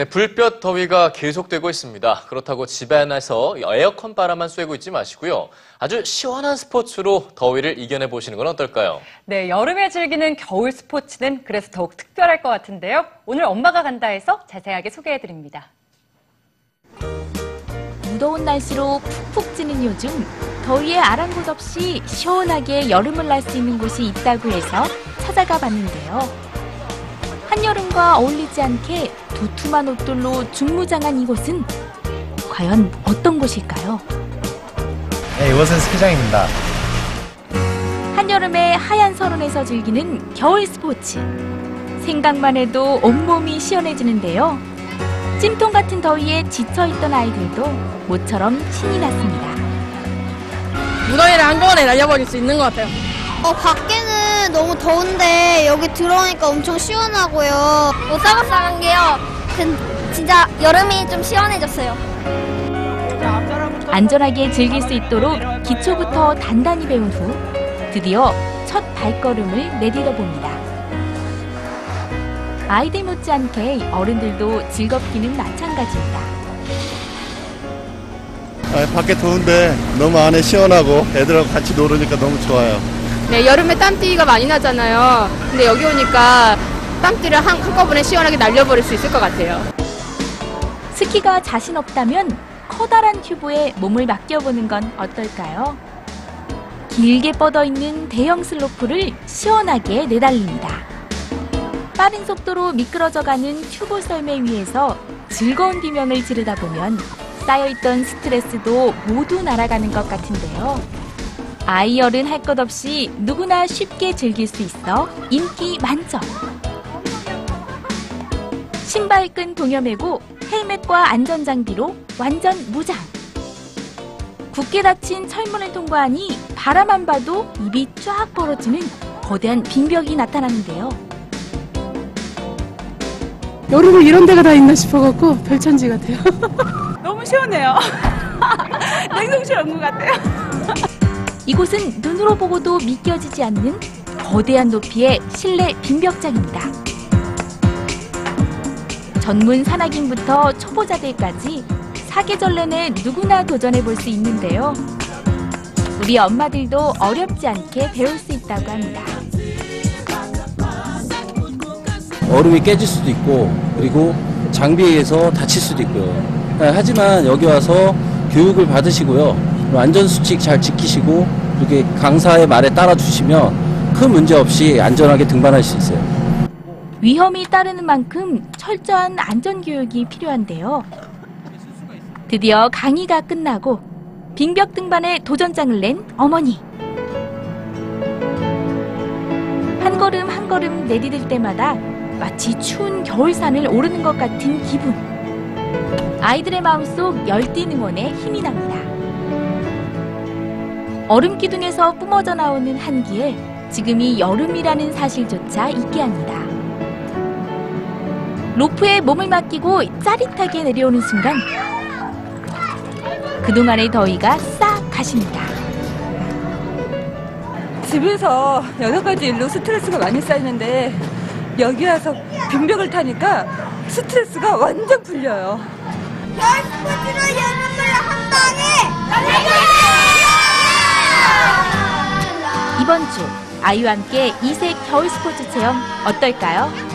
네, 불볕 더위가 계속되고 있습니다. 그렇다고 집에 안에서 에어컨 바람만 쐬고 있지 마시고요. 아주 시원한 스포츠로 더위를 이겨내 보시는 건 어떨까요? 네, 여름에 즐기는 겨울 스포츠는 그래서 더욱 특별할 것 같은데요. 오늘 엄마가 간다 해서 자세하게 소개해 드립니다. 무더운 날씨로 푹푹 찌는 요즘 더위에 아랑곳 없이 시원하게 여름을 날 수 있는 곳이 있다고 해서 찾아가 봤는데요. 한여름과 어울리지 않게 두툼한 옷들로 중무장한 이곳은 과연 어떤 곳일까요? 네, 이곳은 스키장입니다. 한여름에 하얀 설원에서 즐기는 겨울 스포츠. 생각만 해도 온몸이 시원해지는데요. 찜통 같은 더위에 지쳐있던 아이들도 모처럼 신이 났습니다. 무더위를 한꺼번에 날려버릴 수 있는 것 같아요. 어, 밖에 는 너무 더운데 여기 들어오니까 엄청 시원하고요. 오싹오싹한 게요. 그, 진짜 여름이 좀 시원해졌어요. 안전하게 즐길 수 있도록 기초부터 단단히 배운 후 드디어 첫 발걸음을 내디뎌 봅니다. 아이들 못지않게 어른들도 즐겁기는 마찬가지입니다. 아, 밖에 더운데 너무 안에 시원하고 애들하고 같이 놀으니까 너무 좋아요. 네, 여름에 땀띠가 많이 나잖아요. 근데 여기 오니까 땀띠를 한, 한꺼번에 시원하게 날려버릴 수 있을 것 같아요. 스키가 자신 없다면 커다란 튜브에 몸을 맡겨보는 건 어떨까요? 길게 뻗어 있는 대형 슬로프를 시원하게 내달립니다. 빠른 속도로 미끄러져가는 튜브 썰매 위에서 즐거운 비명을 지르다 보면 쌓여있던 스트레스도 모두 날아가는 것 같은데요. 아이 어른 할것 없이 누구나 쉽게 즐길 수 있어 인기 만점. 신발끈 동여매고 헬멧과 안전장비로 완전 무장. 굳게 닫힌 철문을 통과하니 바라만 봐도 입이 쫙 벌어지는 거대한 빙벽이 나타나는데요. 여름에 이런 데가 다 있나 싶어갖고 별천지 같아요. 너무 시원해요. 냉동실 온 것 같아요. 이곳은 눈으로 보고도 믿겨지지 않는 거대한 높이의 실내 빙벽장입니다. 전문 산악인부터 초보자들까지 사계절 내내 누구나 도전해 볼 수 있는데요. 우리 엄마들도 어렵지 않게 배울 수 있다고 합니다. 얼음이 깨질 수도 있고 그리고 장비에 의해서 다칠 수도 있고요. 네, 하지만 여기 와서 교육을 받으시고요. 안전수칙 잘 지키시고 이렇게 강사의 말에 따라 주시면 큰 문제 없이 안전하게 등반할 수 있어요. 위험이 따르는 만큼 철저한 안전교육이 필요한데요. 드디어 강의가 끝나고 빙벽 등반에 도전장을 낸 어머니. 한 걸음 한 걸음 내디딜 때마다 마치 추운 겨울산을 오르는 것 같은 기분. 아이들의 마음속 열띤 응원에 힘이 납니다. 얼음 기둥에서 뿜어져 나오는 한기에 지금이 여름이라는 사실조차 잊게 합니다. 로프에 몸을 맡기고 짜릿하게 내려오는 순간 그동안의 더위가 싹 가십니다. 집에서 여러 가지 일로 스트레스가 많이 쌓이는데 여기 와서 빙벽을 타니까 스트레스가 완전 풀려요. 이번 주 아이와 함께 이색 겨울 스포츠 체험 어떨까요?